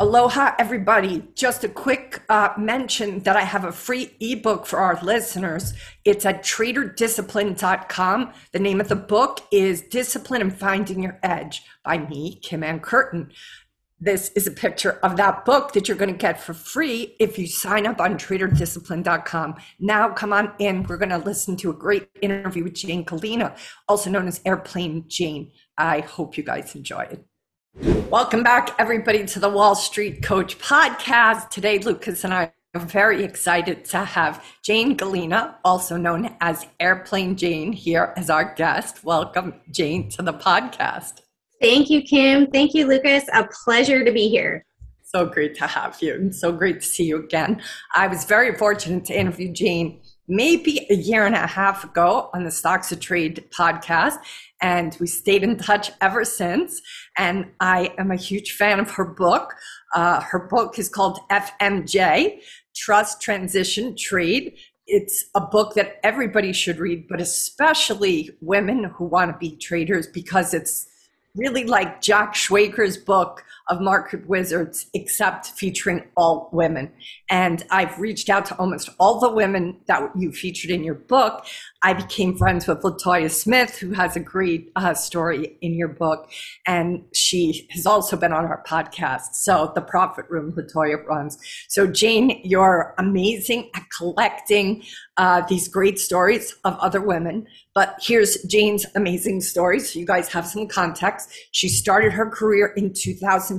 Aloha, everybody. Just a quick uh, mention that I have a free ebook for our listeners. It's at traderdiscipline.com. The name of the book is Discipline and Finding Your Edge by me, Kim Ann Curtin. This is a picture of that book that you're going to get for free if you sign up on traderdiscipline.com. Now, come on in. We're going to listen to a great interview with Jane Gallina, also known as Airplane Jane. I hope you guys enjoy it. Welcome back, everybody, to the Wall Street Coach podcast. Today, Lucas and I are very excited to have Jane Gallina, also known as Airplane Jane, here as our guest. Welcome, Jane, to the podcast. Thank you, Kim. Thank you, Lucas. A pleasure to be here. So great to have you and so great to see you again. I was very fortunate to interview Jane maybe a year and a half ago on the Stocks of Trade podcast. And we stayed in touch ever since. And I am a huge fan of her book. Uh, her book is called FMJ Trust, Transition, Trade. It's a book that everybody should read, but especially women who want to be traders because it's really like Jack Schwager's book of Market Wizards, except featuring all women. And I've reached out to almost all the women that you featured in your book. I became friends with Latoya Smith, who has a great uh, story in your book. And she has also been on our podcast. So, The Profit Room, Latoya runs. So, Jane, you're amazing at collecting uh, these great stories of other women. But here's Jane's amazing story. So, you guys have some context. She started her career in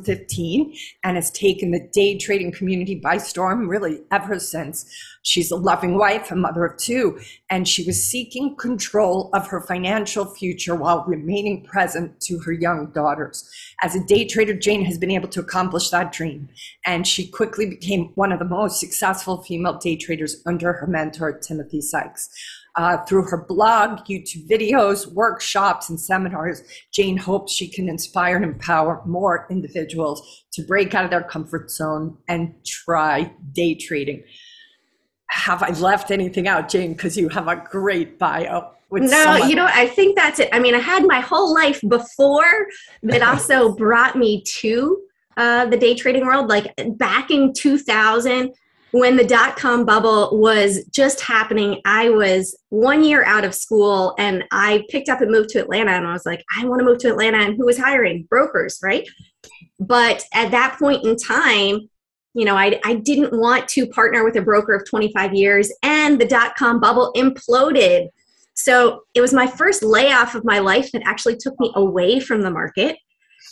2015 and has taken the day trading community by storm, really, ever since. She's a loving wife, a mother of two, and she was seeking control of her financial future while remaining present to her young daughters. As a day trader, Jane has been able to accomplish that dream, and she quickly became one of the most successful female day traders under her mentor, Timothy Sykes. Uh, through her blog, YouTube videos, workshops, and seminars, Jane hopes she can inspire and empower more individuals to break out of their comfort zone and try day trading have I left anything out, Jane? Because you have a great bio. no, you know, I think that's it. I mean, I had my whole life before that also brought me to uh, the day trading world. Like back in 2000, when the dot com bubble was just happening, I was one year out of school and I picked up and moved to Atlanta. And I was like, I want to move to Atlanta. And who was hiring? Brokers, right? But at that point in time, you know, I, I didn't want to partner with a broker of 25 years, and the dot com bubble imploded. So it was my first layoff of my life that actually took me away from the market.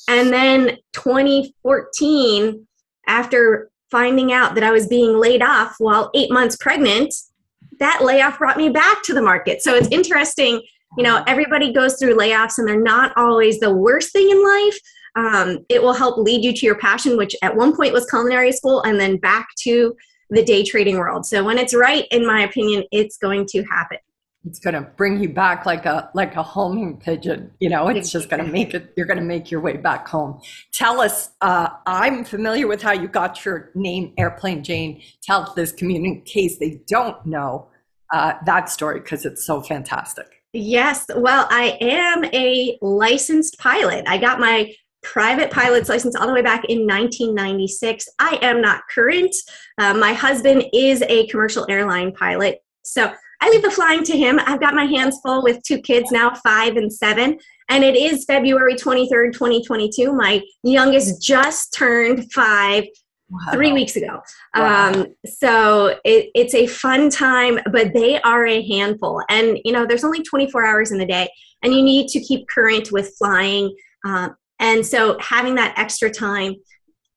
And then 2014, after finding out that I was being laid off while eight months pregnant, that layoff brought me back to the market. So it's interesting, you know, everybody goes through layoffs and they're not always the worst thing in life, um, it will help lead you to your passion, which at one point was culinary school, and then back to the day trading world. So when it's right, in my opinion, it's going to happen. It's going to bring you back like a like a homing pigeon. You know, it's just going to make it. You're going to make your way back home. Tell us. Uh, I'm familiar with how you got your name, Airplane Jane. Tell this community in case they don't know uh, that story because it's so fantastic. Yes. Well, I am a licensed pilot. I got my private pilot's license all the way back in 1996. I am not current. Uh, my husband is a commercial airline pilot. So I leave the flying to him. I've got my hands full with two kids now, five and seven. And it is February 23rd, 2022. My youngest just turned five Wow. three weeks ago. Wow. Um, so it, it's a fun time, but they are a handful. And, you know, there's only 24 hours in a day, and you need to keep current with flying. Uh, and so having that extra time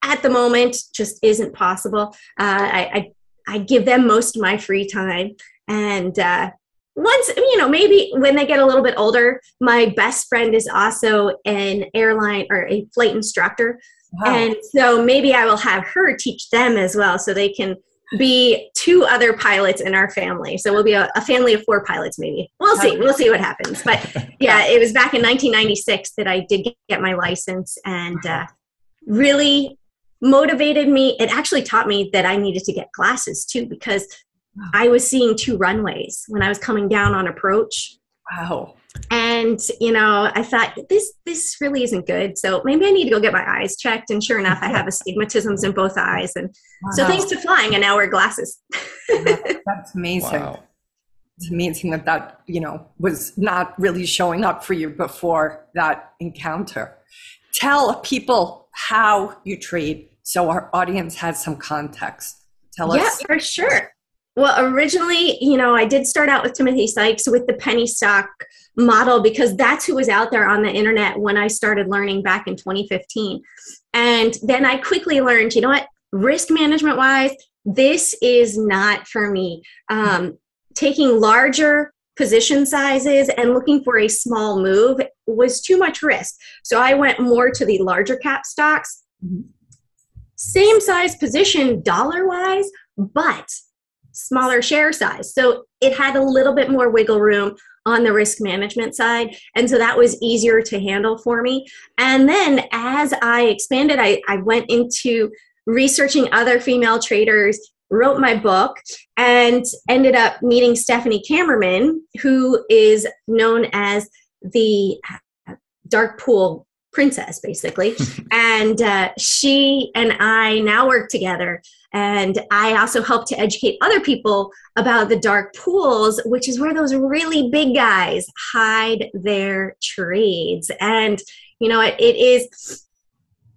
at the moment just isn't possible. Uh, I, I, I, give them most of my free time. And uh, once, you know, maybe when they get a little bit older, my best friend is also an airline or a flight instructor. Wow. And so maybe I will have her teach them as well so they can be two other pilots in our family. So we'll be a, a family of four pilots, maybe. We'll see. We'll see what happens. But yeah, it was back in 1996 that I did get my license and uh, really motivated me. It actually taught me that I needed to get glasses too because I was seeing two runways when I was coming down on approach. Wow. And you know, I thought this this really isn't good. So maybe I need to go get my eyes checked. And sure enough, I have astigmatisms in both eyes. And wow. so thanks to flying, I now wear glasses. That's amazing. Wow. It's amazing that that you know was not really showing up for you before that encounter. Tell people how you trade so our audience has some context. Tell us. Yeah, for sure. Well, originally, you know, I did start out with Timothy Sykes with the penny stock model because that's who was out there on the internet when I started learning back in 2015. And then I quickly learned, you know what, risk management wise, this is not for me. Um, taking larger position sizes and looking for a small move was too much risk. So I went more to the larger cap stocks. Same size position dollar wise, but smaller share size. So it had a little bit more wiggle room on the risk management side. And so that was easier to handle for me. And then as I expanded, I, I went into researching other female traders, wrote my book, and ended up meeting Stephanie Kammerman, who is known as the dark pool princess basically. And uh, she and i now work together. And i also help to educate other people about the dark pools which is where those really big guys hide their trades. And you know it, it is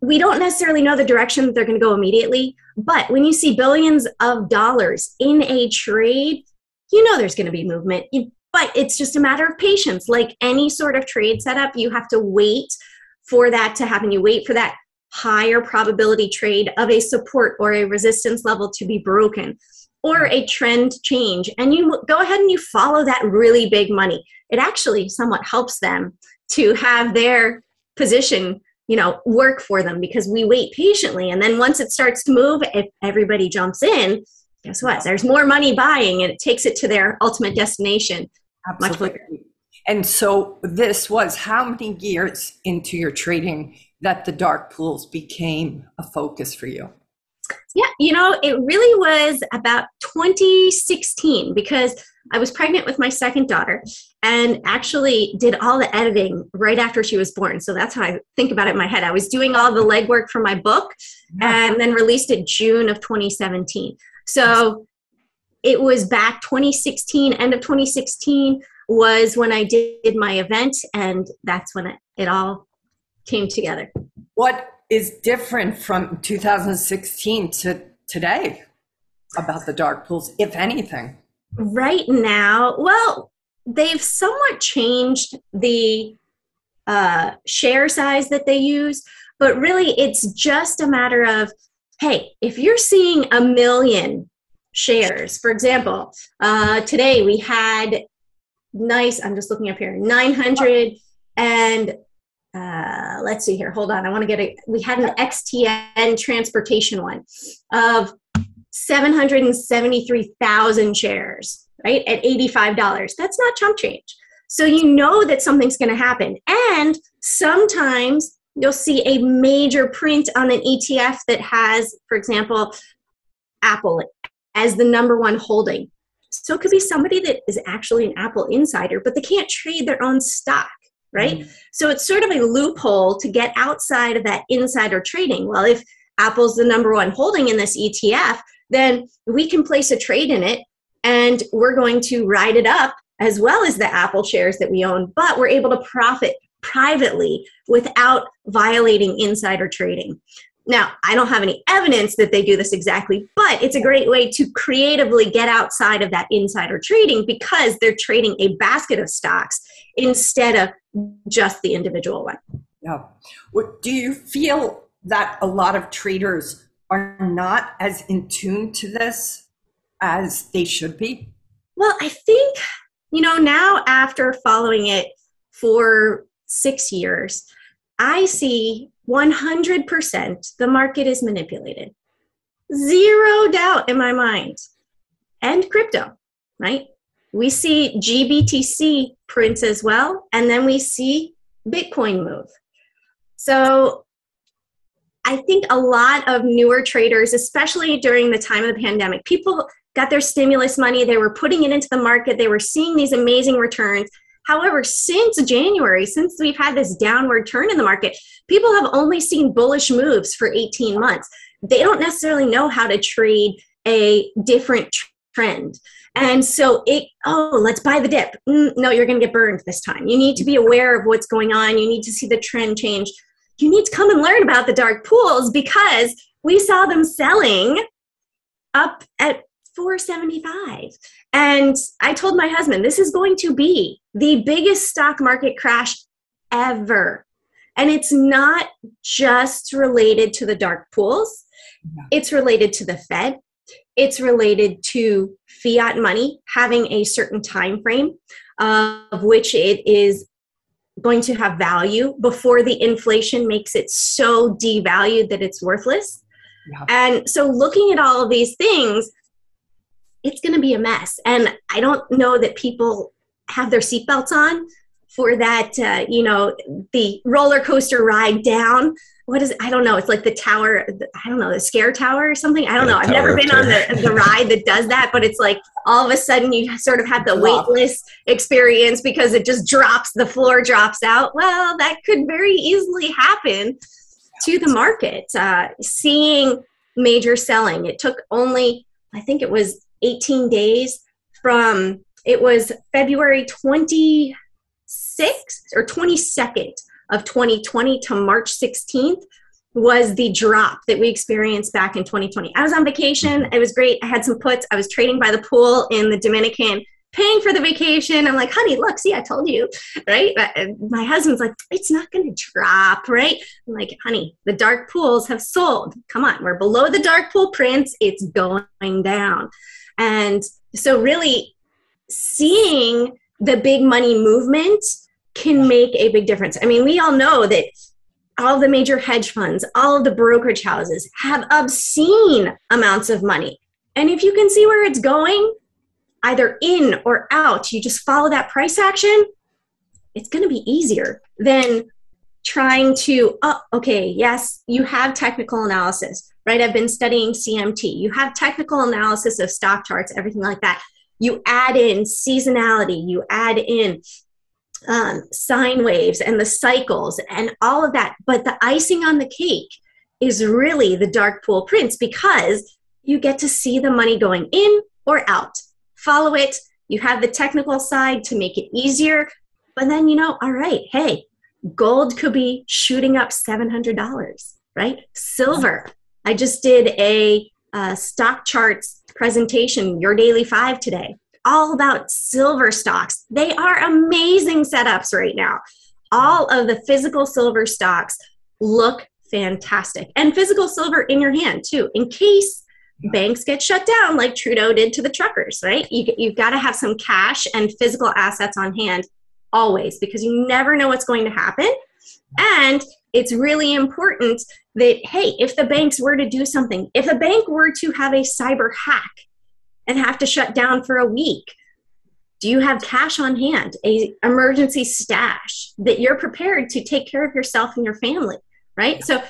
we don't necessarily know the direction that they're going to go immediately but when you see billions of dollars in a trade you know there's going to be movement. But it's just a matter of patience. Like any sort of trade setup you have to wait for that to happen. You wait for that higher probability trade of a support or a resistance level to be broken or a trend change. And you go ahead and you follow that really big money. It actually somewhat helps them to have their position you know work for them because we wait patiently. And then once it starts to move if everybody jumps in guess what? There's more money buying and it takes it to their ultimate destination. Absolutely. much quicker and so this was how many years into your trading that the dark pools became a focus for you? Yeah, you know, it really was about 2016 because I was pregnant with my second daughter and actually did all the editing right after she was born. So that's how I think about it in my head. I was doing all the legwork for my book and then released it June of 2017. So it was back 2016, end of 2016 was when I did my event, and that's when it, it all came together. What is different from 2016 to today about the dark pools, if anything? Right now, well, they've somewhat changed the uh, share size that they use, but really it's just a matter of hey, if you're seeing a million shares, for example, uh, today we had nice. I'm just looking up here. 900 and uh, let's see here. Hold on. I want to get a. We had an XTN transportation one of 773,000 shares, right? At $85. That's not chump change. So you know that something's going to happen. And sometimes you'll see a major print on an ETF that has, for example, Apple as the number one holding. So it could be somebody that is actually an Apple insider, but they can't trade their own stock, right? Mm-hmm. So it's sort of a loophole to get outside of that insider trading. Well, if Apple's the number one holding in this ETF, then we can place a trade in it and we're going to ride it up as well as the Apple shares that we own, but we're able to profit privately without violating insider trading. Now, I don't have any evidence that they do this exactly, but it's a great way to creatively get outside of that insider trading because they're trading a basket of stocks instead of just the individual one. Yeah. do you feel that a lot of traders are not as in tune to this as they should be? Well, I think, you know, now after following it for six years, I see 100% the market is manipulated. zero doubt in my mind, and crypto, right? We see GBTC prints as well, and then we see Bitcoin move. So I think a lot of newer traders, especially during the time of the pandemic, people got their stimulus money, they were putting it into the market, they were seeing these amazing returns. However, since January, since we've had this downward turn in the market, people have only seen bullish moves for 18 months. They don't necessarily know how to trade a different trend. And so it, oh, let's buy the dip. Mm, no, you're going to get burned this time. You need to be aware of what's going on. You need to see the trend change. You need to come and learn about the dark pools because we saw them selling up at 475. And I told my husband, this is going to be the biggest stock market crash ever. And it's not just related to the dark pools, it's related to the Fed, it's related to fiat money having a certain time frame of which it is going to have value before the inflation makes it so devalued that it's worthless. Yeah. And so looking at all of these things, it's going to be a mess. And I don't know that people have their seatbelts on for that, uh, you know, the roller coaster ride down. What is it? I don't know. It's like the tower, I don't know, the scare tower or something. I don't know. I've never been on the, the ride that does that, but it's like all of a sudden you sort of have the weightless experience because it just drops, the floor drops out. Well, that could very easily happen to the market. Uh, seeing major selling, it took only, I think it was 18 days from it was February 26th or 22nd of 2020 to March 16th was the drop that we experienced back in 2020. I was on vacation. It was great. I had some puts. I was trading by the pool in the Dominican, paying for the vacation. I'm like, honey, look, see, I told you, right? Uh, my husband's like, it's not going to drop, right? I'm like, honey, the dark pools have sold. Come on, we're below the dark pool prints. It's going down. And so, really, seeing the big money movement can make a big difference. I mean, we all know that all the major hedge funds, all the brokerage houses have obscene amounts of money. And if you can see where it's going, either in or out, you just follow that price action, it's going to be easier than trying to, oh, okay, yes, you have technical analysis right? I've been studying CMT. You have technical analysis of stock charts, everything like that. You add in seasonality, you add in um, sine waves and the cycles and all of that. But the icing on the cake is really the dark pool prints because you get to see the money going in or out. Follow it. You have the technical side to make it easier. But then, you know, all right, hey, gold could be shooting up $700, right? Silver I just did a uh, stock charts presentation, Your Daily Five today, all about silver stocks. They are amazing setups right now. All of the physical silver stocks look fantastic. And physical silver in your hand, too, in case banks get shut down like Trudeau did to the truckers, right? You, you've got to have some cash and physical assets on hand always because you never know what's going to happen. And it's really important that, hey, if the banks were to do something, if a bank were to have a cyber hack and have to shut down for a week, do you have cash on hand, a emergency stash that you're prepared to take care of yourself and your family, right? So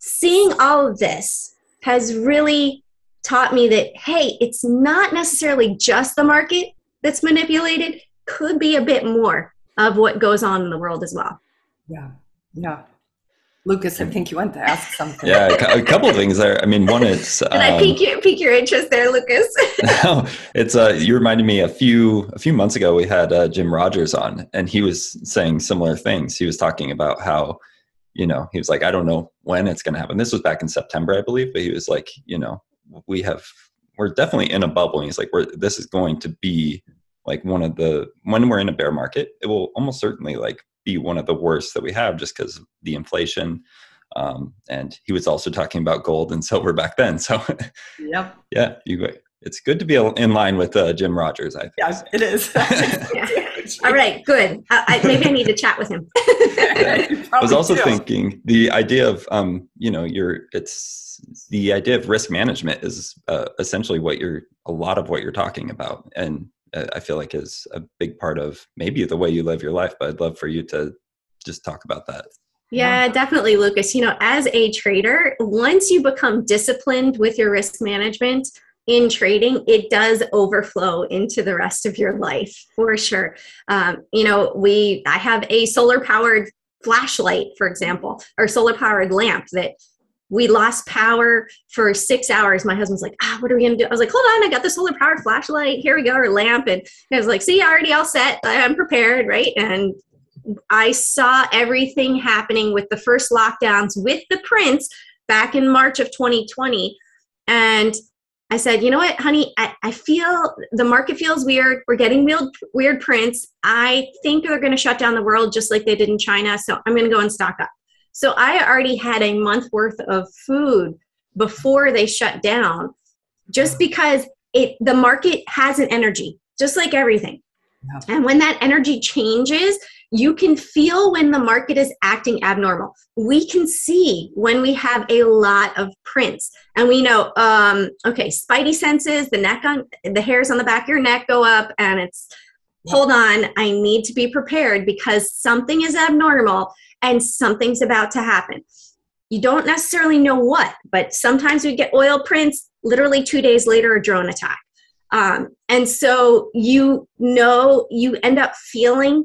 seeing all of this has really taught me that hey, it's not necessarily just the market that's manipulated, could be a bit more of what goes on in the world as well. Yeah. Yeah. Lucas, I think you want to ask something. Yeah, a couple of things there. I mean, one is. Did um, I pique your, pique your interest there, Lucas? no, it's uh, you reminded me a few a few months ago we had uh, Jim Rogers on, and he was saying similar things. He was talking about how, you know, he was like, I don't know when it's going to happen. This was back in September, I believe, but he was like, you know, we have we're definitely in a bubble. And he's like, we're this is going to be like one of the when we're in a bear market, it will almost certainly like be one of the worst that we have just because the inflation. Um, and he was also talking about gold and silver back then. So, yep. yeah, you it's good to be in line with uh, Jim Rogers. I think. Yeah, it is. All right, good. I, I, maybe I need to chat with him. I was also do. thinking the idea of, um, you know, your it's the idea of risk management is uh, essentially what you're a lot of what you're talking about, and I feel like is a big part of maybe the way you live your life. But I'd love for you to just talk about that. Yeah, definitely, Lucas. You know, as a trader, once you become disciplined with your risk management in trading, it does overflow into the rest of your life for sure. Um, you know, we I have a solar powered flashlight, for example, or solar powered lamp that we lost power for six hours. My husband's like, ah, what are we gonna do? I was like, hold on, I got the solar powered flashlight. Here we go, our lamp. And I was like, see, already all set. I'm prepared, right? And I saw everything happening with the first lockdowns with the prints back in March of 2020. And I said, you know what, honey, I, I feel the market feels weird. We're getting weird, weird prints. I think they're going to shut down the world just like they did in China. So I'm going to go and stock up. So I already had a month worth of food before they shut down just because it the market has an energy just like everything yeah. and when that energy changes you can feel when the market is acting abnormal. We can see when we have a lot of prints, and we know, um, okay, spidey senses, the neck on the hairs on the back of your neck go up, and it's hold on, I need to be prepared because something is abnormal and something's about to happen. You don't necessarily know what, but sometimes we get oil prints literally two days later, a drone attack. Um, and so you know, you end up feeling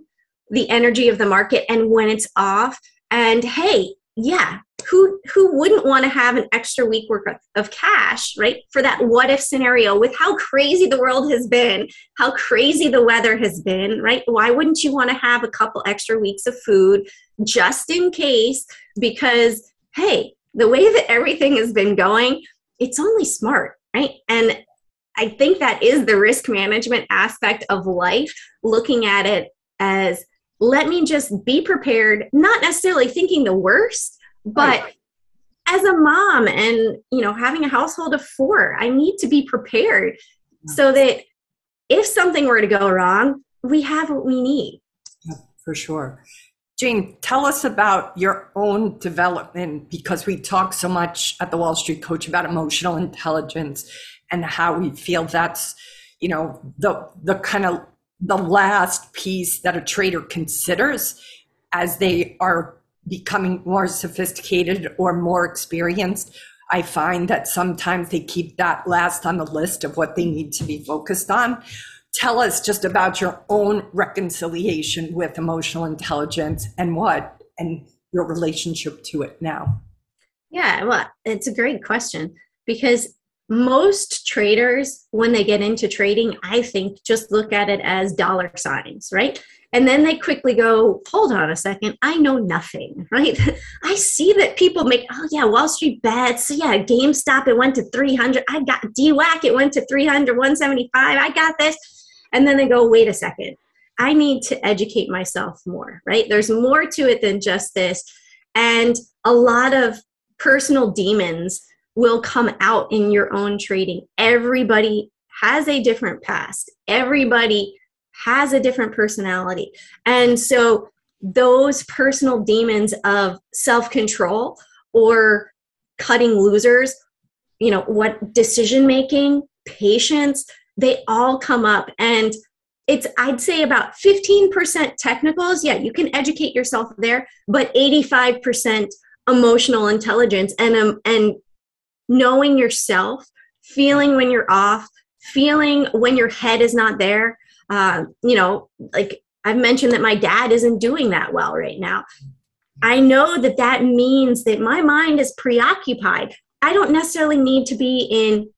the energy of the market and when it's off and hey yeah who who wouldn't want to have an extra week worth of cash right? For that what if scenario with how crazy the world has been how crazy the weather has been right? Why wouldn't you want to have a couple extra weeks of food just in case? Because hey the way that everything has been going it's only smart right? And i think that is the risk management aspect of life looking at it as let me just be prepared not necessarily thinking the worst but right. as a mom and you know having a household of four i need to be prepared so that if something were to go wrong we have what we need. Yeah, for sure. Jane tell us about your own development because we talk so much at the wall street coach about emotional intelligence and how we feel that's you know the the kind of the last piece that a trader considers as they are becoming more sophisticated or more experienced. I find that sometimes they keep that last on the list of what they need to be focused on. Tell us just about your own reconciliation with emotional intelligence and what and your relationship to it now. Yeah, well, it's a great question because most traders, when they get into trading, I think just look at it as dollar signs, right? And then they quickly go, hold on a second, I know nothing, right? I see that people make, oh yeah, Wall Street bets, yeah, GameStop, it went to 300. I got DWAC, it went to 300, 175. I got this. And then they go, wait a second, I need to educate myself more, right? There's more to it than just this. And a lot of personal demons will come out in your own trading. Everybody has a different past, everybody has a different personality. And so, those personal demons of self control or cutting losers, you know, what decision making, patience, they all come up. And it's, I'd say, about 15% technicals. Yeah, you can educate yourself there, but 85% emotional intelligence and um, and knowing yourself, feeling when you're off, feeling when your head is not there. Uh, you know, like I've mentioned that my dad isn't doing that well right now. I know that that means that my mind is preoccupied. I don't necessarily need to be in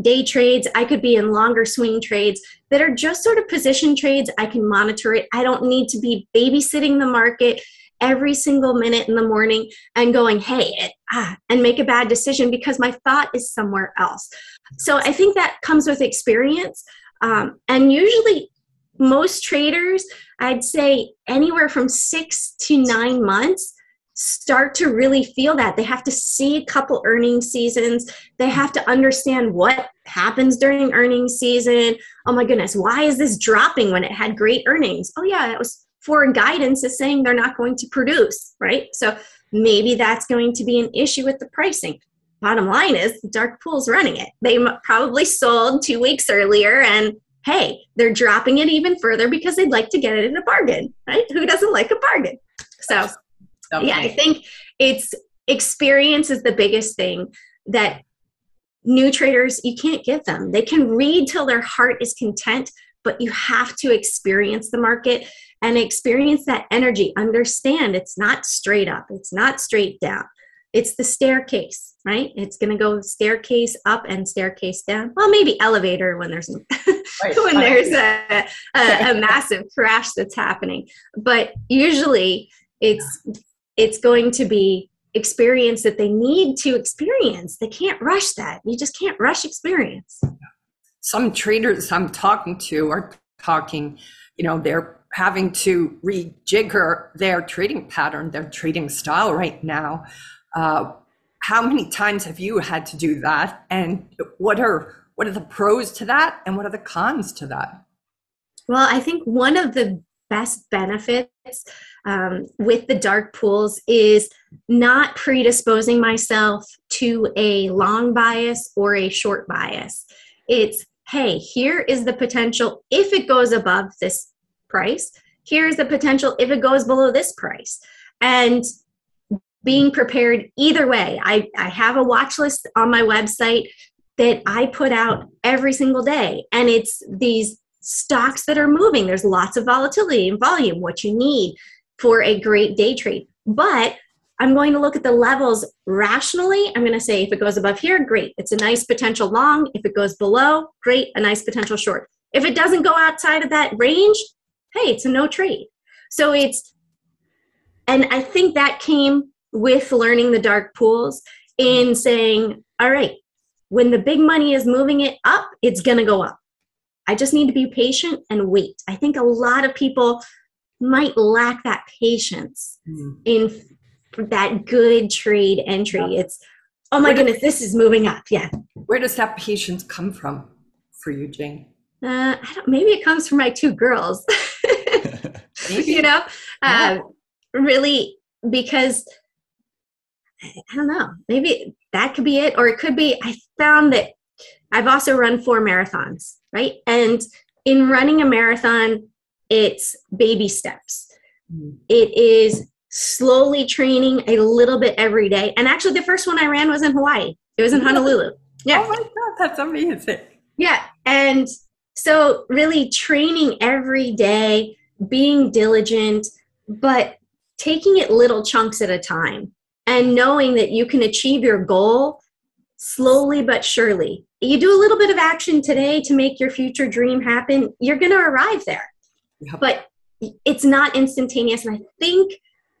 day trades. I could be in longer swing trades that are just sort of position trades. I can monitor it. I don't need to be babysitting the market every single minute in the morning and going, hey, it, ah, and make a bad decision because my thought is somewhere else. So I think that comes with experience. Um, and usually, most traders, I'd say anywhere from six to nine months, start to really feel that. They have to see a couple earning seasons. They have to understand what happens during earnings season. Oh my goodness, why is this dropping when it had great earnings? Oh, yeah, it was for guidance is saying they're not going to produce, right? So maybe that's going to be an issue with the pricing. Bottom line is, Dark Pool's running it. They probably sold two weeks earlier, and hey, they're dropping it even further because they'd like to get it in a bargain, right? Who doesn't like a bargain? So, yeah, I think it's experience is the biggest thing that new traders you can't give them. They can read till their heart is content, but you have to experience the market and experience that energy. Understand it's not straight up, it's not straight down. It's the staircase, right? It's going to go staircase up and staircase down. Well, maybe elevator when there's right. when there's a, a, a massive crash that's happening. But usually, it's it's going to be experience that they need to experience. They can't rush that. You just can't rush experience. Some traders I'm talking to are talking, you know, they're having to rejigger their trading pattern, their trading style right now. Uh, how many times have you had to do that? And what are what are the pros to that and what are the cons to that? Well, I think one of the best benefits um, with the dark pools is not predisposing myself to a long bias or a short bias. It's, hey, here is the potential if it goes above this price. Here's the potential if it goes below this price. And being prepared either way. I, I have a watch list on my website that I put out every single day. And it's these stocks that are moving. There's lots of volatility and volume, what you need for a great day trade. But I'm going to look at the levels rationally. I'm going to say if it goes above here, great. It's a nice potential long. If it goes below, great, a nice potential short. If it doesn't go outside of that range, hey, it's a no trade. So it's, and I think that came with learning the dark pools in saying, all right, when the big money is moving it up, it's going to go up. I just need to be patient and wait. I think a lot of people might lack that patience mm. in that good trade entry. Yeah. It's, oh my goodness, this is moving up. Yeah. Where does that patience come from for you, Jane? Uh, I don't, maybe it comes from my two girls. you know, yeah. uh, really, because I don't know, maybe that could be it, or it could be I found that I've also run four marathons, right? And in running a marathon, it's baby steps. Mm-hmm. It is slowly training a little bit every day. And actually, the first one I ran was in Hawaii. It was in Honolulu. Yeah. Oh my God, that's amazing. Yeah. And so, really training every day, being diligent, but taking it little chunks at a time and knowing that you can achieve your goal slowly but surely. You do a little bit of action today to make your future dream happen, you're going to arrive there. Yep. But it's not instantaneous. And I think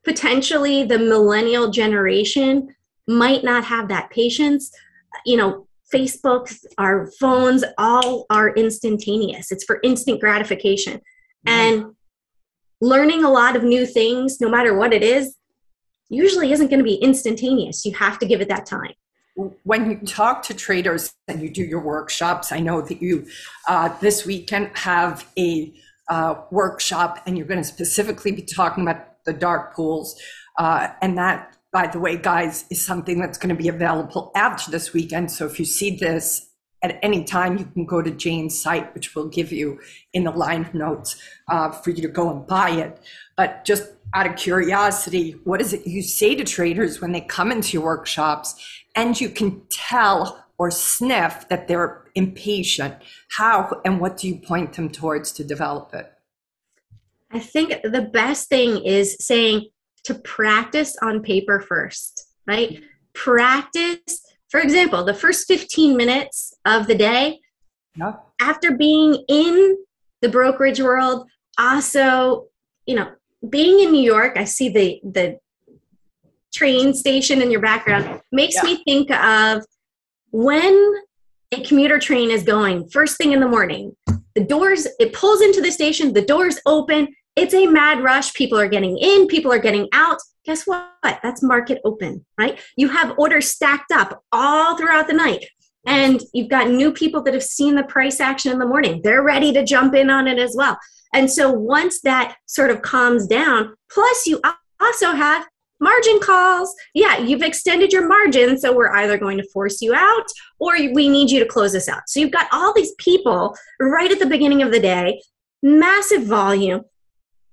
potentially the millennial generation might not have that patience. You know, Facebook, our phones, all are instantaneous. It's for instant gratification. Mm-hmm. And learning a lot of new things, no matter what it is, usually isn't going to be instantaneous. You have to give it that time. When you talk to traders and you do your workshops, I know that you uh, this weekend have a uh, workshop and you're going to specifically be talking about the dark pools. Uh, and that, by the way, guys, is something that's going to be available after this weekend. So if you see this at any time, you can go to Jane's site, which we'll give you in the line notes uh, for you to go and buy it. But just out of curiosity, what is it you say to traders when they come into your workshops and you can tell or sniff that they're impatient? How and what do you point them towards to develop it? I think the best thing is saying to practice on paper first, right? Practice, for example, the first 15 minutes of the day, yeah. after being in the brokerage world, also, you know, being in New York, I see the the train station in your background makes yeah. me think of when a commuter train is going first thing in the morning. The doors it pulls into the station, the doors open, it's a mad rush. People are getting in, people are getting out. Guess what? That's market open, right? You have orders stacked up all throughout the night. And you've got new people that have seen the price action in the morning. They're ready to jump in on it as well. And so once that sort of calms down, plus you also have margin calls. Yeah, you've extended your margin, so we're either going to force you out or we need you to close this out. So you've got all these people right at the beginning of the day, massive volume.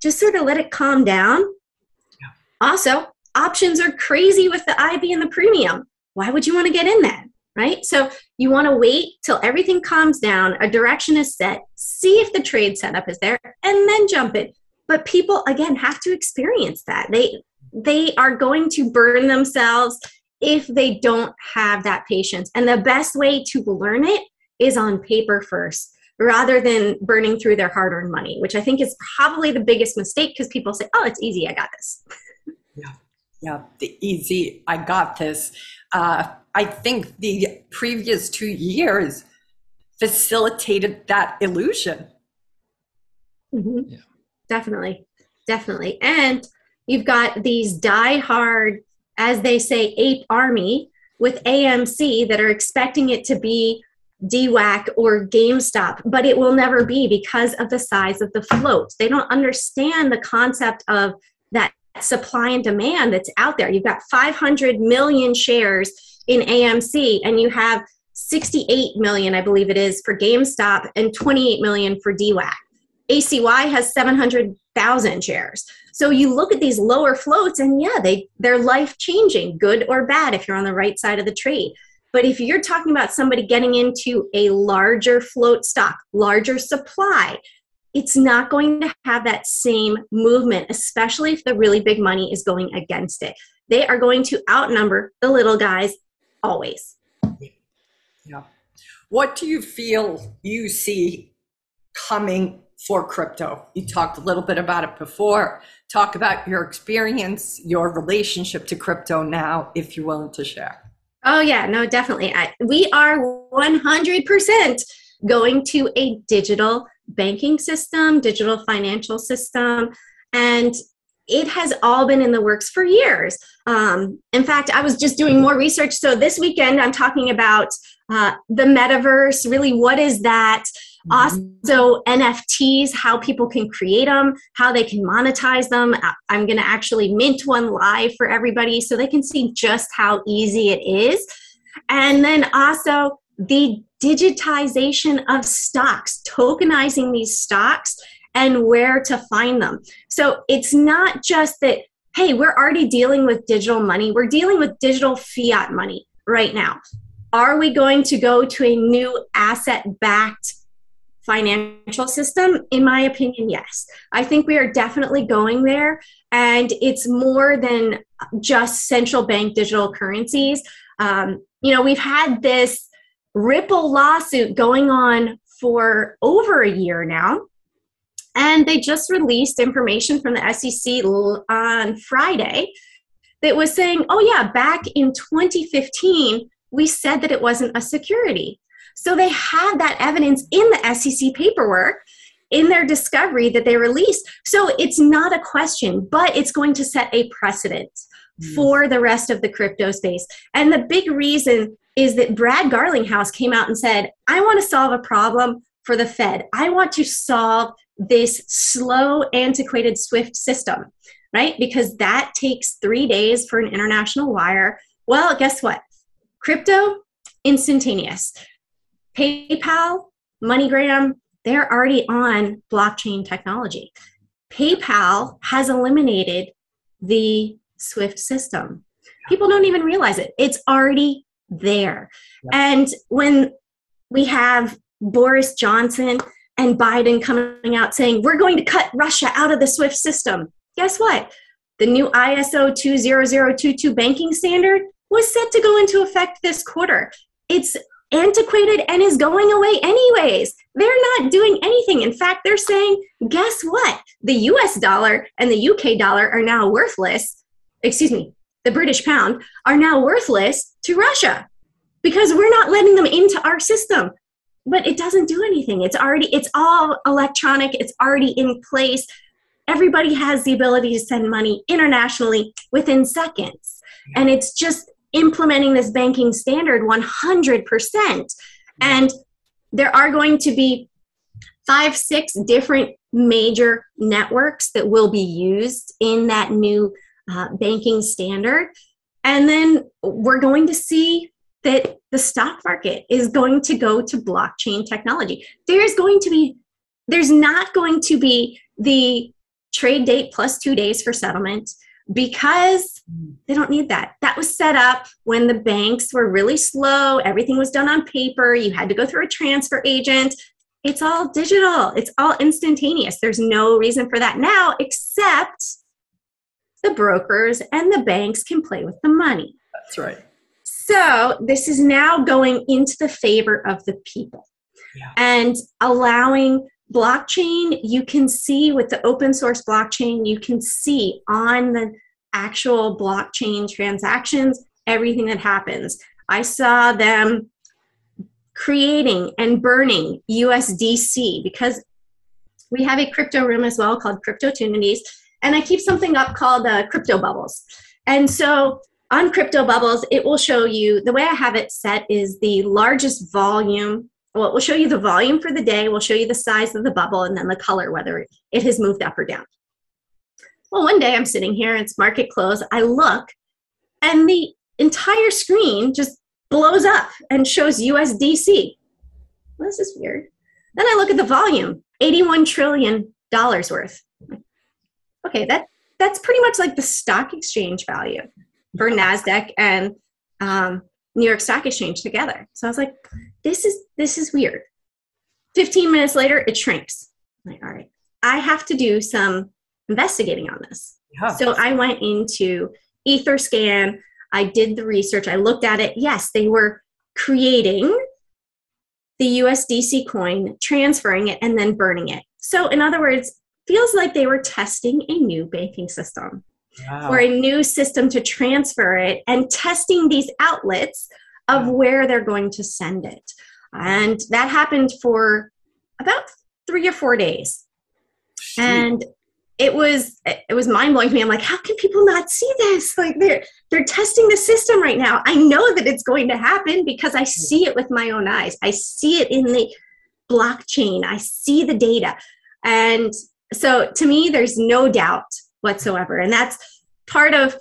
Just sort of let it calm down. Yeah. Also, options are crazy with the IV and the premium. Why would you want to get in that? Right? So you want to wait till everything calms down, a direction is set, see if the trade setup is there, and then jump in. But people again have to experience that. They they are going to burn themselves if they don't have that patience. And the best way to learn it is on paper first rather than burning through their hard earned money, which I think is probably the biggest mistake because people say, oh, it's easy, I got this. Yeah, yeah, the easy, I got this. Uh, I think the previous two years facilitated that illusion. Mm-hmm. Yeah. Definitely, definitely. And you've got these die-hard, as they say, ape army with AMC that are expecting it to be DWAC or GameStop, but it will never be because of the size of the float. They don't understand the concept of that supply and demand that's out there. You've got 500 million shares in AMC, and you have 68 million, I believe it is, for GameStop and 28 million for DWAC. ACY has 700,000 shares. So you look at these lower floats and yeah, they they're life changing, good or bad if you're on the right side of the trade. But if you're talking about somebody getting into a larger float stock, larger supply, it's not going to have that same movement, especially if the really big money is going against it. They are going to outnumber the little guys always. Yeah. What do you feel you see coming for crypto? You talked a little bit about it before talk about your experience, your relationship to crypto now, if you're willing to share. Oh, yeah, no, definitely. I, we are 100% going to a digital banking system, digital financial system, and it has all been in the works for years. Um, in fact, I was just doing more research. So this weekend, I'm talking about uh, the metaverse. Really, what is that? Also, NFTs, how people can create them, how they can monetize them. I'm going to actually mint one live for everybody so they can see just how easy it is. And then also the digitization of stocks, tokenizing these stocks and where to find them. So it's not just that, hey, we're already dealing with digital money, we're dealing with digital fiat money right now. Are we going to go to a new asset backed financial system? In my opinion, yes. I think we are definitely going there. And it's more than just central bank digital currencies. Um, you know, we've had this Ripple lawsuit going on for over a year now. And they just released information from the SEC on Friday that was saying, oh, yeah, back in 2015, we said that it wasn't a security. So they had that evidence in the SEC paperwork in their discovery that they released. So it's not a question, but it's going to set a precedent mm. for the rest of the crypto space. And the big reason is that Brad Garlinghouse came out and said, I want to solve a problem for the Fed. I want to solve this slow, antiquated SWIFT system, right? Because that takes three days for an international wire. Well, guess what? Crypto, instantaneous. PayPal, MoneyGram, they're already on blockchain technology. PayPal has eliminated the SWIFT system. People don't even realize it. It's already there. Yeah. And when we have Boris Johnson and Biden coming out saying, we're going to cut Russia out of the SWIFT system, guess what? The new ISO 20022 banking standard was set to go into effect this quarter. It's antiquated and is going away anyways. They're not doing anything. In fact, they're saying, guess what? The US dollar and the UK dollar are now worthless. Excuse me, the British pound are now worthless to Russia because we're not letting them into our system. But it doesn't do anything. It's already, it's all electronic, it's already in place. everybody has the ability to send money internationally within seconds. And it's just implementing this banking standard 100%. And there are going to be five, six different major networks that will be used in that new uh, banking standard. And then we're going to see that the stock market is going to go to blockchain technology. There's going to be, there's not going to be the trade date plus two days for settlement because mm. they don't need that. That was set up when the banks were really slow, everything was done on paper, you had to go through a transfer agent. It's all digital, it's all instantaneous. There's no reason for that now, except the brokers and the banks can play with the money. That's right. So this is now going into the favor of the people Yeah. and allowing blockchain. You can see with the open source blockchain, you can see on the actual blockchain transactions everything that happens. I saw them creating and burning USDC because we have a crypto room as well called Crypto Tunities, and I keep something up called uh, Crypto Bubbles. And so on Crypto Bubbles, it will show you the way I have it set is the largest volume. Well, it will show you the volume for the day, we'll show you the size of the bubble, and then the color, whether it has moved up or down. Well, one day I'm sitting here, it's market close. I look, and the entire screen just blows up and shows USDC. Well, this is weird. Then I look at the volume, 81 trillion dollars worth. Okay, that that's pretty much like the stock exchange value for Nasdaq and um, New York Stock Exchange together. So I was like, this is this is weird. 15 minutes later, it shrinks. I'm like, all right, I have to do some investigating on this. Yeah. So I went into Etherscan. I did the research. I looked at it. Yes, they were creating the USDC coin, transferring it, and then burning it. So, in other words, feels like they were testing a new banking system Wow. or a new system to transfer it and testing these outlets of where they're going to send it. And that happened for about three or four days. And it was it was mind blowing to me. I'm like, how can people not see this? Like they're they're testing the system right now. I know that it's going to happen because I hmm. see it with my own eyes. I see it in the blockchain. I see the data. And so to me, there's no doubt whatsoever. And that's part of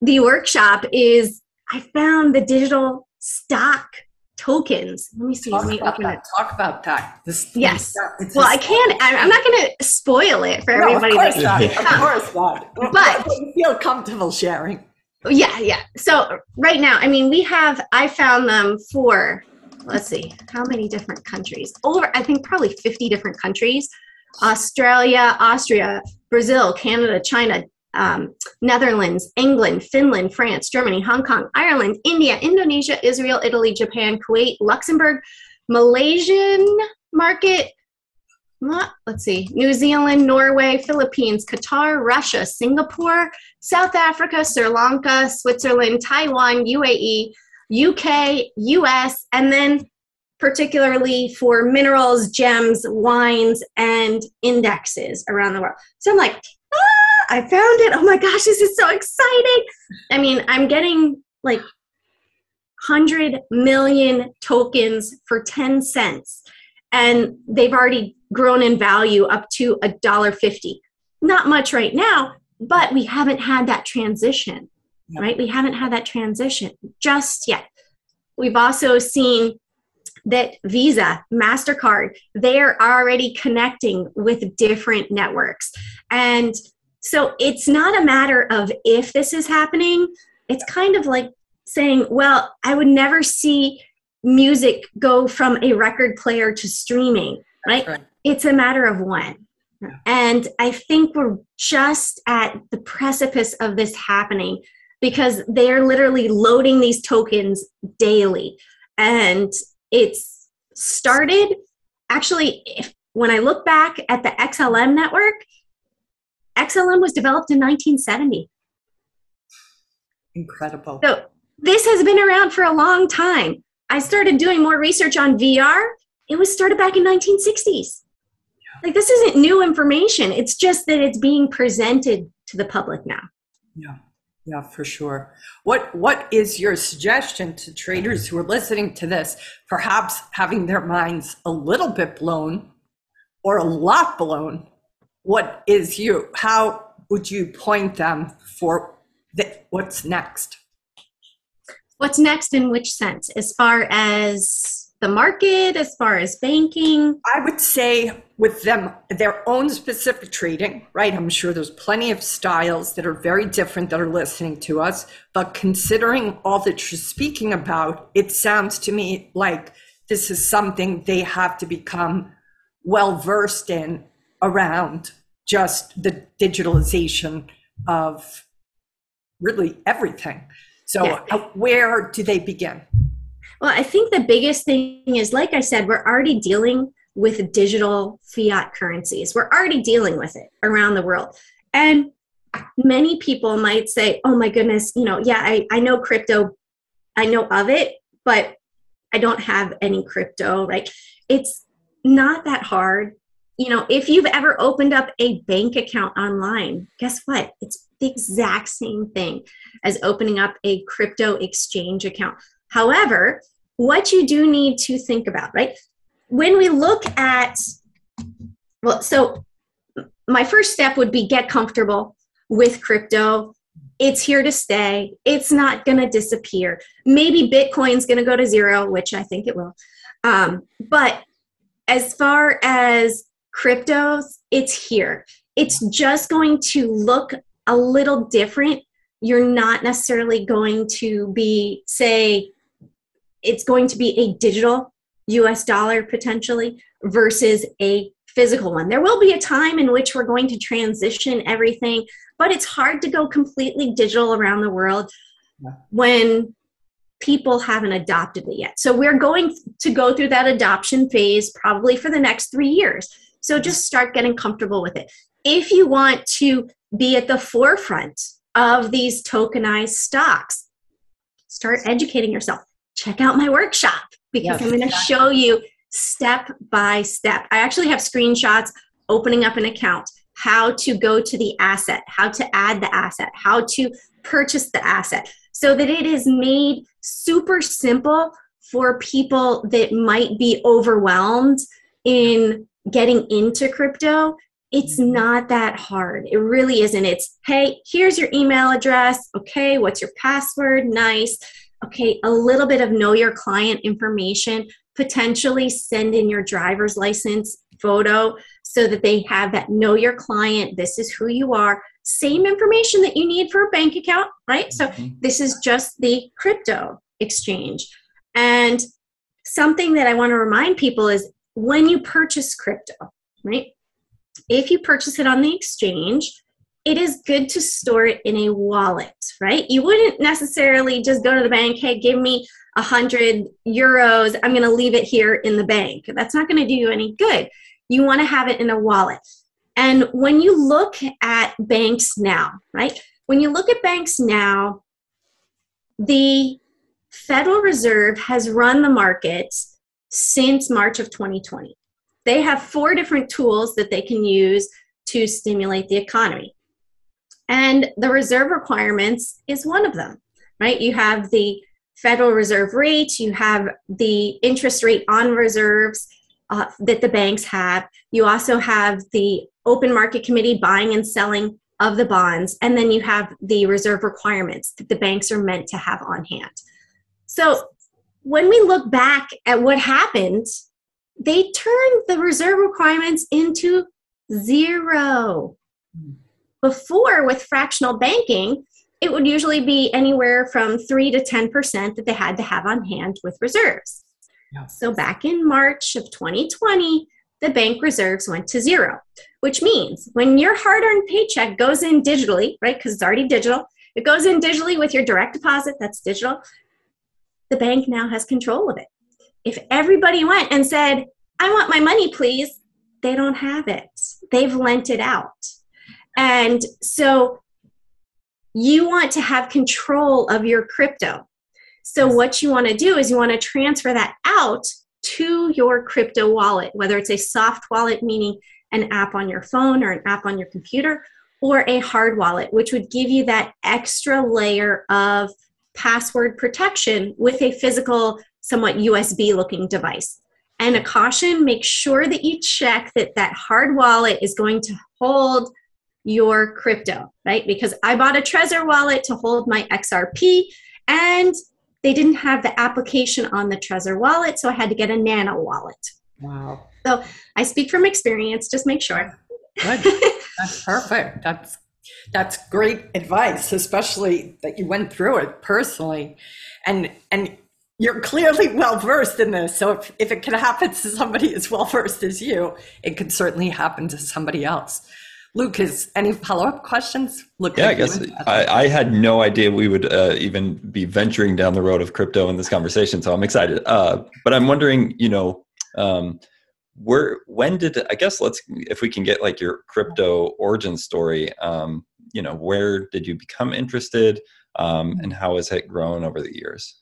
the workshop is I found the digital stock tokens. Let me see. Talk Let me about open that. Talk about that. This, Yes. it's Well, I can't. I'm not going to spoil it for No, of everybody. course that- not. Of course not. But- you feel comfortable sharing. Yeah, yeah. So right now, I mean, we have. I found them for. Let's see, how many different countries? Over, I think, probably 50 different countries. Australia, Austria, Brazil, Canada, China, um, Netherlands, England, Finland, France, Germany, Hong Kong, Ireland, India, Indonesia, Israel, Italy, Japan, Kuwait, Luxembourg, Malaysian market. Let's see, New Zealand, Norway, Philippines, Qatar, Russia, Singapore, South Africa, Sri Lanka, Switzerland, Taiwan, UAE, UK, US, and then particularly for minerals, gems, wines, and indexes around the world. So I'm like, ah, I found it. Oh my gosh, this is so exciting. I mean, I'm getting like 100 million tokens for 10 cents, and they've already grown in value up to a dollar fifty. Not much right now, but we haven't had that transition, Yep. right? We haven't had that transition just yet. We've also seen that Visa, MasterCard, they're already connecting with different networks. And so it's not a matter of if this is happening, it's kind of like saying, well, I would never see music go from a record player to streaming, right? Right. It's a matter of when. And I think we're just at the precipice of this happening because they're literally loading these tokens daily. And it's started actually, if, when I look back at the XLM network, XLM was developed in 1970. Incredible. So this has been around for a long time. I started doing more research on VR. It was started back in 1960s. Like this isn't new information. It's just that it's being presented to the public now. Yeah. Yeah, for sure. What what is your suggestion to traders who are listening to this, perhaps having their minds a little bit blown or a lot blown? What is you? How would you point them for the, what's next? What's next in which sense? As far as the market, as far as banking? I would say with them, their own specific trading, right? I'm sure there's plenty of styles that are very different that are listening to us. But considering all that you're speaking about, it sounds to me like this is something they have to become well versed in around just the digitalization of really everything. So, where do they begin? Well, I think the biggest thing is, like I said, we're already dealing with digital fiat currencies. We're already dealing with it around the world. And many people might say, oh my goodness, you know, yeah, I, I know crypto, I know of it, but I don't have any crypto, right? It's not that hard. You know, if you've ever opened up a bank account online, guess what? It's the exact same thing as opening up a crypto exchange account. However, what you do need to think about, right? When we look at, well, so my first step would be get comfortable with crypto. It's here to stay. It's not going to disappear. Maybe Bitcoin's going to go to zero, which I think it will. Um, but as far as cryptos, it's here. It's just going to look a little different. You're not necessarily going to be, say, it's going to be a digital US dollar potentially versus a physical one. There will be a time in which we're going to transition everything, but it's hard to go completely digital around the world when people haven't adopted it yet. So we're going to go through that adoption phase probably for the next three years. So mm-hmm. just start getting comfortable with it. If you want to be at the forefront of these tokenized stocks, start educating yourself check out my workshop because yes, I'm going to exactly. show you step by step. I actually have screenshots opening up an account, how to go to the asset, how to add the asset, how to purchase the asset, so that it is made super simple for people that might be overwhelmed in getting into crypto. It's mm-hmm. not that hard. It really isn't. It's, hey, here's your email address. Okay, what's your password? Nice okay, a little bit of know your client information, potentially send in your driver's license photo so that they have that know your client, this is who you are. Same information that you need for a bank account, right? So mm-hmm. this is just the crypto exchange. And something that I want to remind people is when you purchase crypto, right? If you purchase it on the exchange, it is good to store it in a wallet, right? You wouldn't necessarily just go to the bank, hey, give me a hundred euros. I'm to leave it here in the bank. That's not to do you any good. You want to have it in a wallet. And when you look at banks now, right? When you look at banks now, the Federal Reserve has run the markets since March of 2020. They have four different tools that they can use to stimulate the economy. And the reserve requirements is one of them, right? You have the Federal Reserve rate, you have the interest rate on reserves uh, that the banks have. You also have the open market committee buying and selling of the bonds, and then you have the reserve requirements that the banks are meant to have on hand. So when we look back at what happened, they turned the reserve requirements into zero. Mm. Before, with fractional banking, it would usually be anywhere from 3 to 10% that they had to have on hand with reserves. So back in March of 2020, the bank reserves went to zero, which means when your hard earned paycheck goes in digitally, right, because it's already digital, it goes in digitally with your direct deposit, that's digital, the bank now has control of it. If everybody went and said, I want my money, please, they don't have it. They've lent it out. And so you want to have control of your crypto. So, what you want to do is you want to transfer that out to your crypto wallet, whether it's a soft wallet, meaning an app on your phone or an app on your computer, or a hard wallet, which would give you that extra layer of password protection with a physical, somewhat USB looking device. And a caution make sure that you check that that hard wallet is going to hold your crypto, right? Because I bought a Trezor wallet to hold my XRP and they didn't have the application on the Trezor wallet, so I had to get a Nano wallet. Wow. So I speak from experience, just make sure. Good. That's perfect. That's that's great advice, especially that you went through it personally. And and you're clearly well versed in this. So if, if it can happen to somebody as well versed as you, it could certainly happen to somebody else. Lucas, any follow up questions? Look, yeah, I guess I, I, had no idea we would uh, even be venturing down the road of crypto in this conversation, so I'm excited. Uh, but I'm wondering, you know, um, where when did I guess let's if we can get like your crypto origin story. Um, you know, where did you become interested, um, and how has it grown over the years?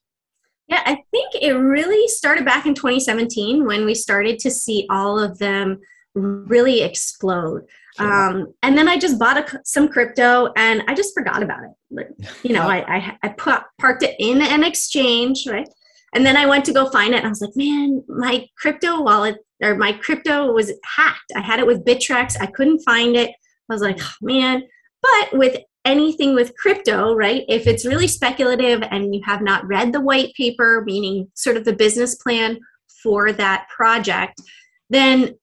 Yeah, I think it really started back in 2017 when we started to see all of them really explode. Sure. Um, and then I just bought a, some crypto and I just forgot about it. Like, you know, I, I, I put, parked it in an exchange, right? And then I went to go find it. And I was like, man, my crypto wallet or my crypto was hacked. I had it with Bittrex. I couldn't find it. I was like, oh, man. But with anything with crypto, right? If it's really speculative and you have not read the white paper, meaning sort of the business plan for that project, then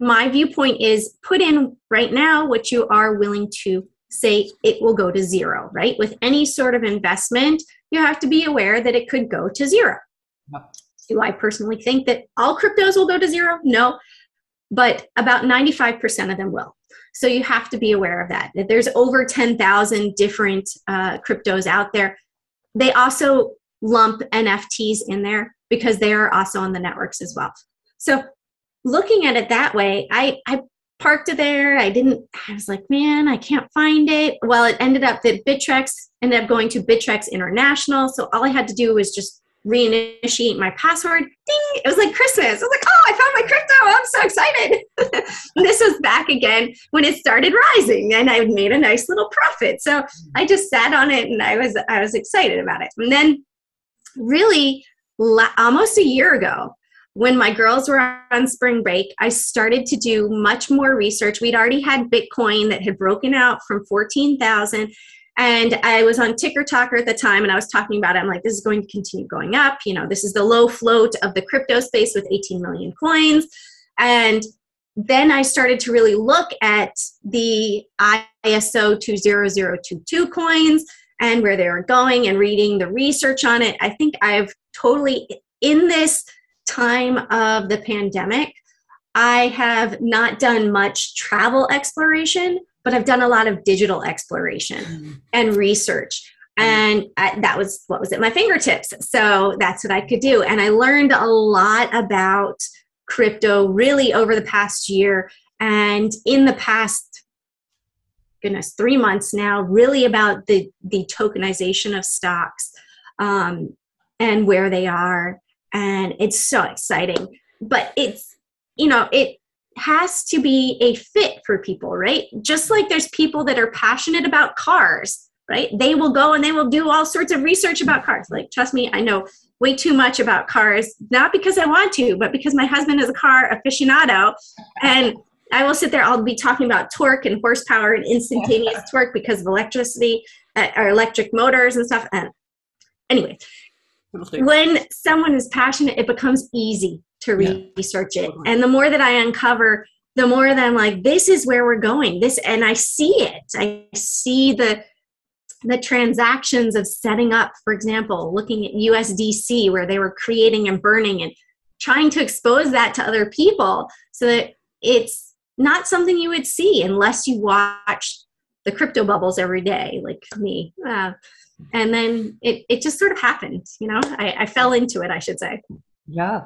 my viewpoint is put in right now what you are willing to say it will go to zero, right? With any sort of investment, you have to be aware that it could go to zero. Yep. Do I personally think that all cryptos will go to zero? No, but about 95% of them will. So you have to be aware of that. There's over 10,000 different uh, cryptos out there. They also lump NFTs in there because they are also on the networks as well. So looking at it that way, I, I parked it there. I didn't, I was like, man, I can't find it. Well, it ended up that Bittrex ended up going to Bittrex International. So all I had to do was just reinitiate my password. Ding! It was like Christmas. I was like, oh, I found my crypto. I'm so excited. this was back again when it started rising and I made a nice little profit. So I just sat on it and I was I was excited about it. And then really almost a year ago, when my girls were on spring break, I started to do much more research. We'd already had Bitcoin that had broken out from 14,000 and I was on Ticker Talker at the time and I was talking about it. I'm like, this is going to continue going up. You know, this is the low float of the crypto space with 18 million coins. And then I started to really look at the ISO 20022 coins and where they were going and reading the research on it. I think I've totally, in this time of the pandemic, I have not done much travel exploration, but I've done a lot of digital exploration mm. and research. Mm. And I, that was what was at my fingertips. So that's what I could do. And I learned a lot about crypto really over the past year. And in the past, goodness, three months now, really about the, the tokenization of stocks um, and where they are and it's so exciting. But it's you know it has to be a fit for people right? Just like there's people that are passionate about cars right? They will go and they will do all sorts of research about cars. Like trust me i know way too much about cars not because i want to but because my husband is a car aficionado and i will sit there i'll be talking about torque and horsepower and instantaneous torque because of electricity uh, or electric motors and stuff and anyway when someone is passionate, it becomes easy to research it. And the more that I uncover, the more that I'm like, this is where we're going. This, and I see it. I see the the transactions of setting up, for example, looking at USDC where they were creating and burning and trying to expose that to other people so that it's not something you would see unless you watch the crypto bubbles every day, like me. Uh, and then it, it just sort of happened you know I, I fell into it i should say yeah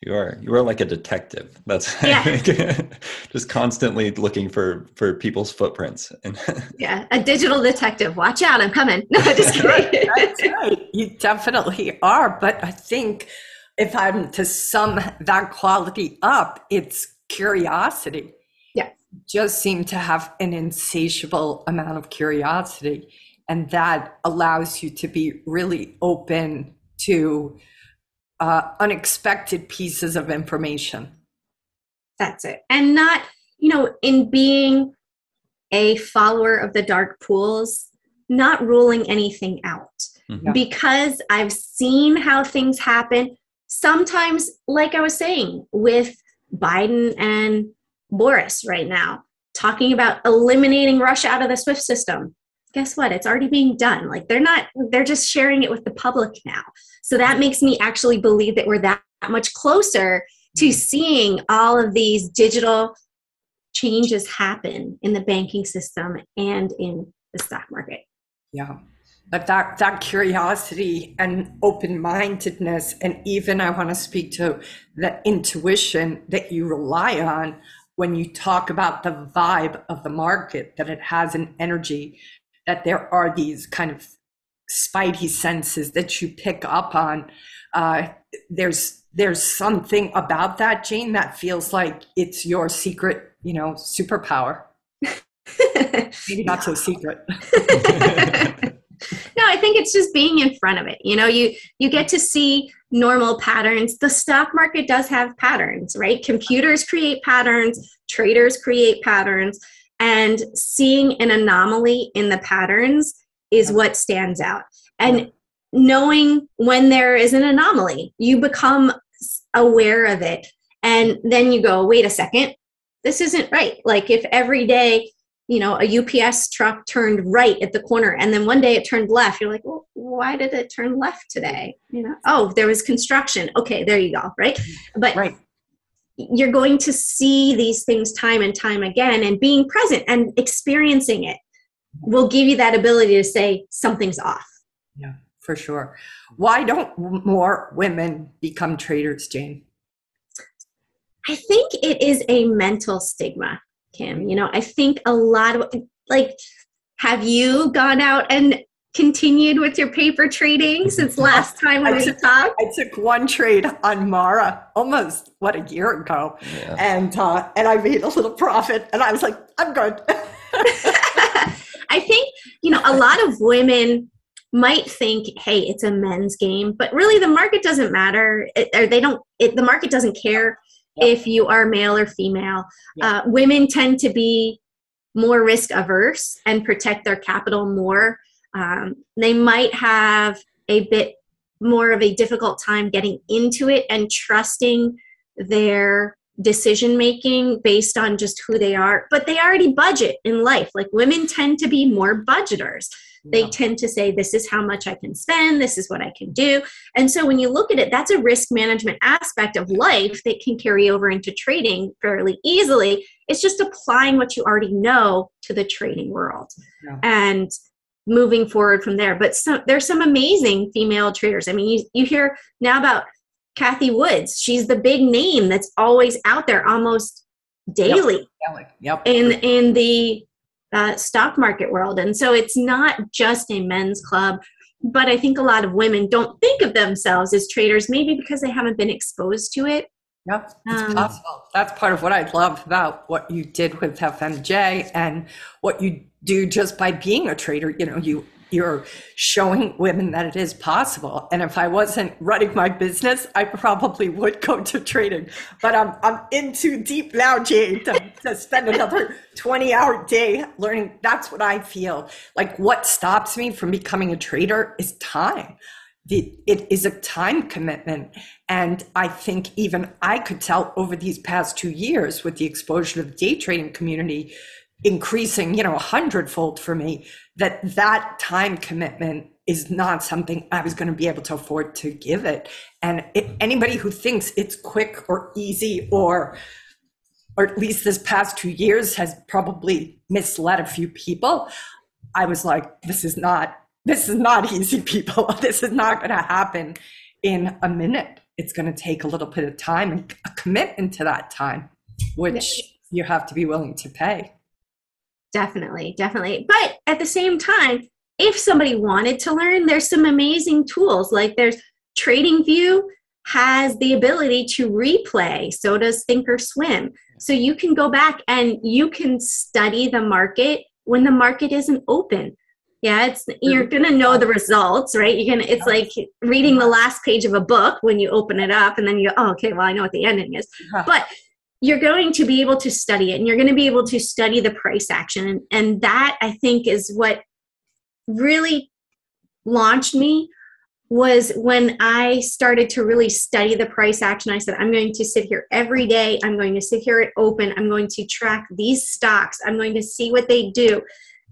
you are you are like a detective that's yeah. just constantly looking for for people's footprints and yeah a digital detective watch out i'm coming no just kidding that's right. you definitely are but i think if i'm to sum that quality up it's curiosity. Yeah. Just seem to have an insatiable amount of curiosity. And that allows you to be really open to uh, unexpected pieces of information. That's it. And not, you know, in being a follower of the dark pools, not ruling anything out. Mhm. Because I've seen how things happen. Sometimes, like I was saying, with Biden and Boris right now, talking about eliminating Russia out of the SWIFT system. Guess what? It's already being done. Like they're not, they're just sharing it with the public now. So that makes me actually believe that we're that much closer to mm-hmm. seeing all of these digital changes happen in the banking system and in the stock market. Yeah. But that, that curiosity and open mindedness, and even I want to speak to the intuition that you rely on when you talk about the vibe of the market, that it has an energy, that there are these kind of spidey senses that you pick up on. Uh, there's there's something about that, Jane, that feels like it's your secret, you know, superpower. Maybe not so secret. no i think it's just being in front of it you know you you get to see normal patterns the stock market does have patterns right computers create patterns traders create patterns and seeing an anomaly in the patterns is what stands out. And knowing when there is an anomaly you become aware of it. And then you go wait a second. This isn't right. Like if every day you know a ups truck turned right at the corner and then one day it turned left you're like well why did it turn left today? You know oh there was construction. Okay there you go right? But Right. You're going to see these things time and time again and being present and experiencing it will give you that ability to say something's off Yeah, for sure. Why don't more women become traders, Jane? I think it is a mental stigma, Kim. You know, I think a lot of like, have you gone out and continued with your paper trading since last time I we took- talked? I took one trade on Mara almost what a year ago, Yeah. and uh, and I made a little profit, and I was like, I'm good. I think, you know, a lot of women might think, hey, it's a men's game, but really the market doesn't matter. It, or they don't, it, the market doesn't care Yeah. if you are male or female. Yeah. Uh, women tend to be more risk averse and protect their capital more. Um, they might have a bit more of a difficult time getting into it and trusting their decision making based on just who they are but they already budget in life. Like women tend to be more budgeters. They Yeah. tend to say this is how much i can spend. This is what i can do. And so when you look at it that's a risk management aspect of life that can carry over into trading fairly easily. It's just applying what you already know to the trading world. Yeah. and moving forward from there. But some, there's some amazing female traders. I mean you, you hear now about Cathie Woods. She's the big name that's always out there almost daily Yep. Yep. in in the uh, stock market world. And so it's not just a men's club but i think a lot of women don't think of themselves as traders maybe because they haven't been exposed to it Yep, it's Um, possible. That's part of what I love about what you did with FMJ and what you do just by being a trader. You know, you you're showing women that it is possible. And if I wasn't running my business, I probably would go to trading. But I'm I'm in too deep now, Jane, to, to spend another 20 hour day learning. That's what I feel. Like what stops me from becoming a trader is time the, it is a time commitment. And I think even I could tell over these past two years with the exposure of the day trading community increasing, you know, a hundredfold for me, that that time commitment is not something I was going to be able to afford to give it. And it, anybody who thinks it's quick or easy or or at least this past two years has probably misled a few people. I was like, this is not this is not easy, people. This is not going to happen in a minute. It's going to take a little bit of time and a commitment to that time, which you have to be willing to pay. definitely definitely but at the same time if somebody wanted to learn there's some amazing tools like there's TradingView has the ability to replay so does thinkorswim So you can go back and you can study the market when the market isn't open. Yeah, it's you're gonna know the results, right? You're gonna it's like reading the last page of a book when you open it up and then you go, oh, okay, well I know what the ending is. But you're going to be able to study it and you're going to be able to study the price action. And that I think is what really launched me was when I started to really study the price action. I said, I'm going to sit here every day. I'm going to sit here at open. I'm going to track these stocks. I'm going to see what they do.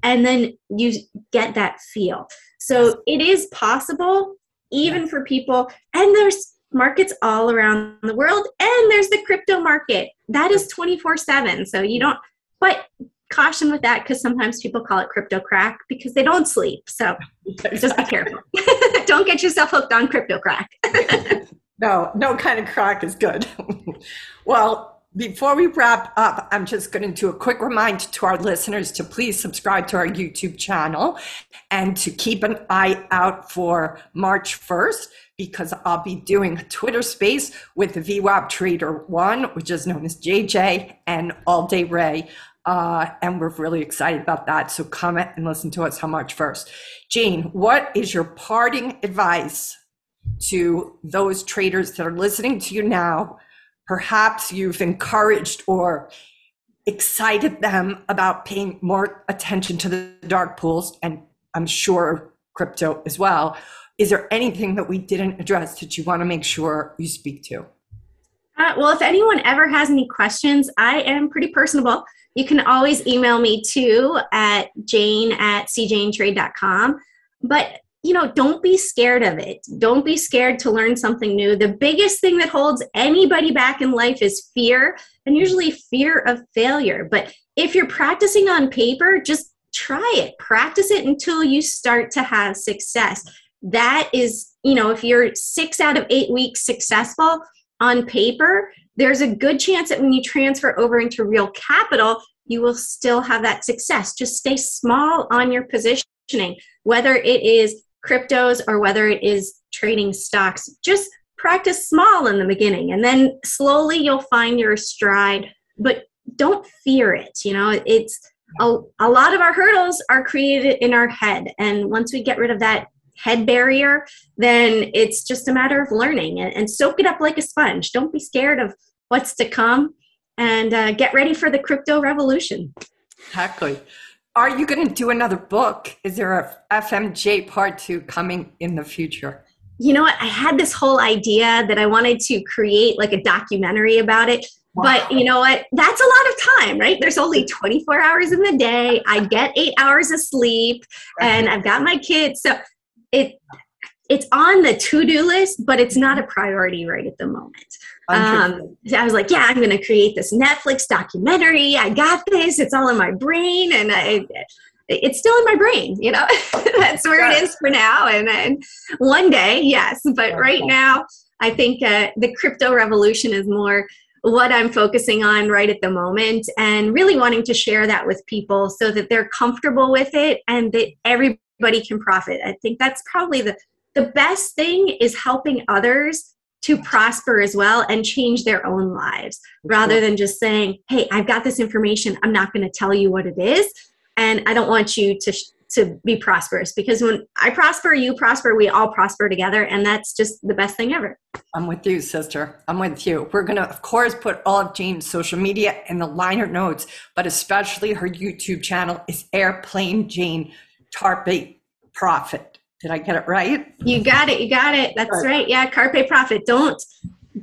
And then you get that feel. So it is possible, even for people, and there's markets all around the world, and there's the crypto market that is 24 7. So you don't, but caution with that because sometimes people call it crypto crack because they don't sleep. So just be careful. don't get yourself hooked on crypto crack. no, no kind of crack is good. well, before we wrap up, I'm just going to do a quick reminder to our listeners to please subscribe to our YouTube channel and to keep an eye out for March 1st because I'll be doing a Twitter space with the VWAP Trader One, which is known as JJ and All Day Ray. Uh, and we're really excited about that. So come and listen to us on March 1st. Jane, what is your parting advice to those traders that are listening to you now? Perhaps you've encouraged or excited them about paying more attention to the dark pools, and I'm sure crypto as well. Is there anything that we didn't address that you want to make sure you speak to? Uh, well, if anyone ever has any questions, I am pretty personable. You can always email me too at jane at cjanetrade.com. But you know, don't be scared of it. Don't be scared to learn something new. The biggest thing that holds anybody back in life is fear, and usually fear of failure. But if you're practicing on paper, just try it. Practice it until you start to have success. That is, you know, if you're six out of eight weeks successful on paper, there's a good chance that when you transfer over into real capital, you will still have that success. Just stay small on your positioning, whether it is cryptos or whether it is trading stocks. Just practice small in the beginning and then slowly you'll find your stride, but don't fear it. You know, it's a, a lot of our hurdles are created in our head. And once we get rid of that head barrier, then it's just a matter of learning and, and soak it up like a sponge. Don't be scared of what's to come and uh, get ready for the crypto revolution. Exactly. Are you going to do another book? Is there a FMJ part two coming in the future? You know what? I had this whole idea that I wanted to create like a documentary about it. Wow. But you know what? That's a lot of time, right? There's only 24 hours in the day. I get eight hours of sleep and I've got my kids. So it it's on the to-do list, but it's not a priority right at the moment. Um, I was like, yeah, I'm going to create this Netflix documentary. I got this. It's all in my brain, and I, it's still in my brain. You know, that's where it is for now. And then one day, yes, but right now, I think uh, the crypto revolution is more what I'm focusing on right at the moment, and really wanting to share that with people so that they're comfortable with it and that everybody can profit. I think that's probably the the best thing is helping others to prosper as well and change their own lives rather than just saying, Hey, I've got this information. I'm not going to tell you what it is. And I don't want you to, to be prosperous because when I prosper, you prosper, we all prosper together. And that's just the best thing ever. I'm with you, sister. I'm with you. We're going to, of course, put all of Jane's social media in the liner notes, but especially her YouTube channel is Airplane Jane Carpe Profit. Did I get it right? You got it. You got it. That's right. Yeah, carpe profit. Don't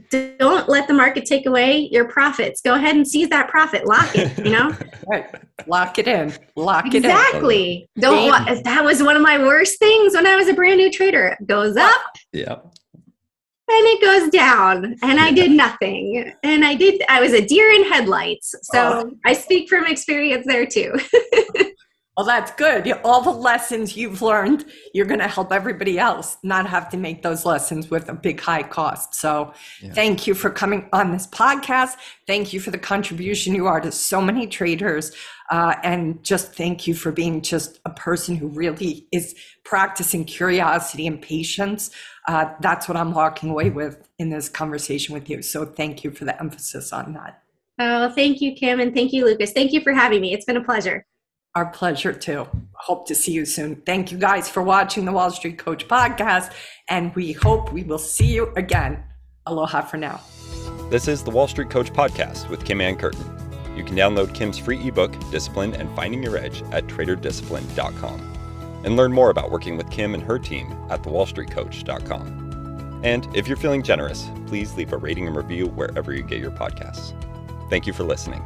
don't let the market take away your profits. Go ahead and seize that profit. Lock it. You know. right. Lock it in. Lock exactly. it in. Exactly. Don't. That was one of my worst things when I was a brand new trader. It goes up. Yeah. And it goes down, and I did nothing. And I did. I was a deer in headlights. So oh. I speak from experience there too. Well, that's good. All the lessons you've learned, you're going to help everybody else not have to make those lessons with a big high cost. So, yeah. thank you for coming on this podcast. Thank you for the contribution you are to so many traders. Uh, and just thank you for being just a person who really is practicing curiosity and patience. Uh, that's what I'm walking away with in this conversation with you. So, thank you for the emphasis on that. Oh, thank you, Kim, and thank you, Lucas. Thank you for having me. It's been a pleasure. Our pleasure too. Hope to see you soon. Thank you guys for watching the Wall Street Coach podcast, and we hope we will see you again. Aloha for now. This is the Wall Street Coach podcast with Kim Ann Curtin. You can download Kim's free ebook, Discipline and Finding Your Edge, at traderdiscipline.com. And learn more about working with Kim and her team at thewallstreetcoach.com. And if you're feeling generous, please leave a rating and review wherever you get your podcasts. Thank you for listening.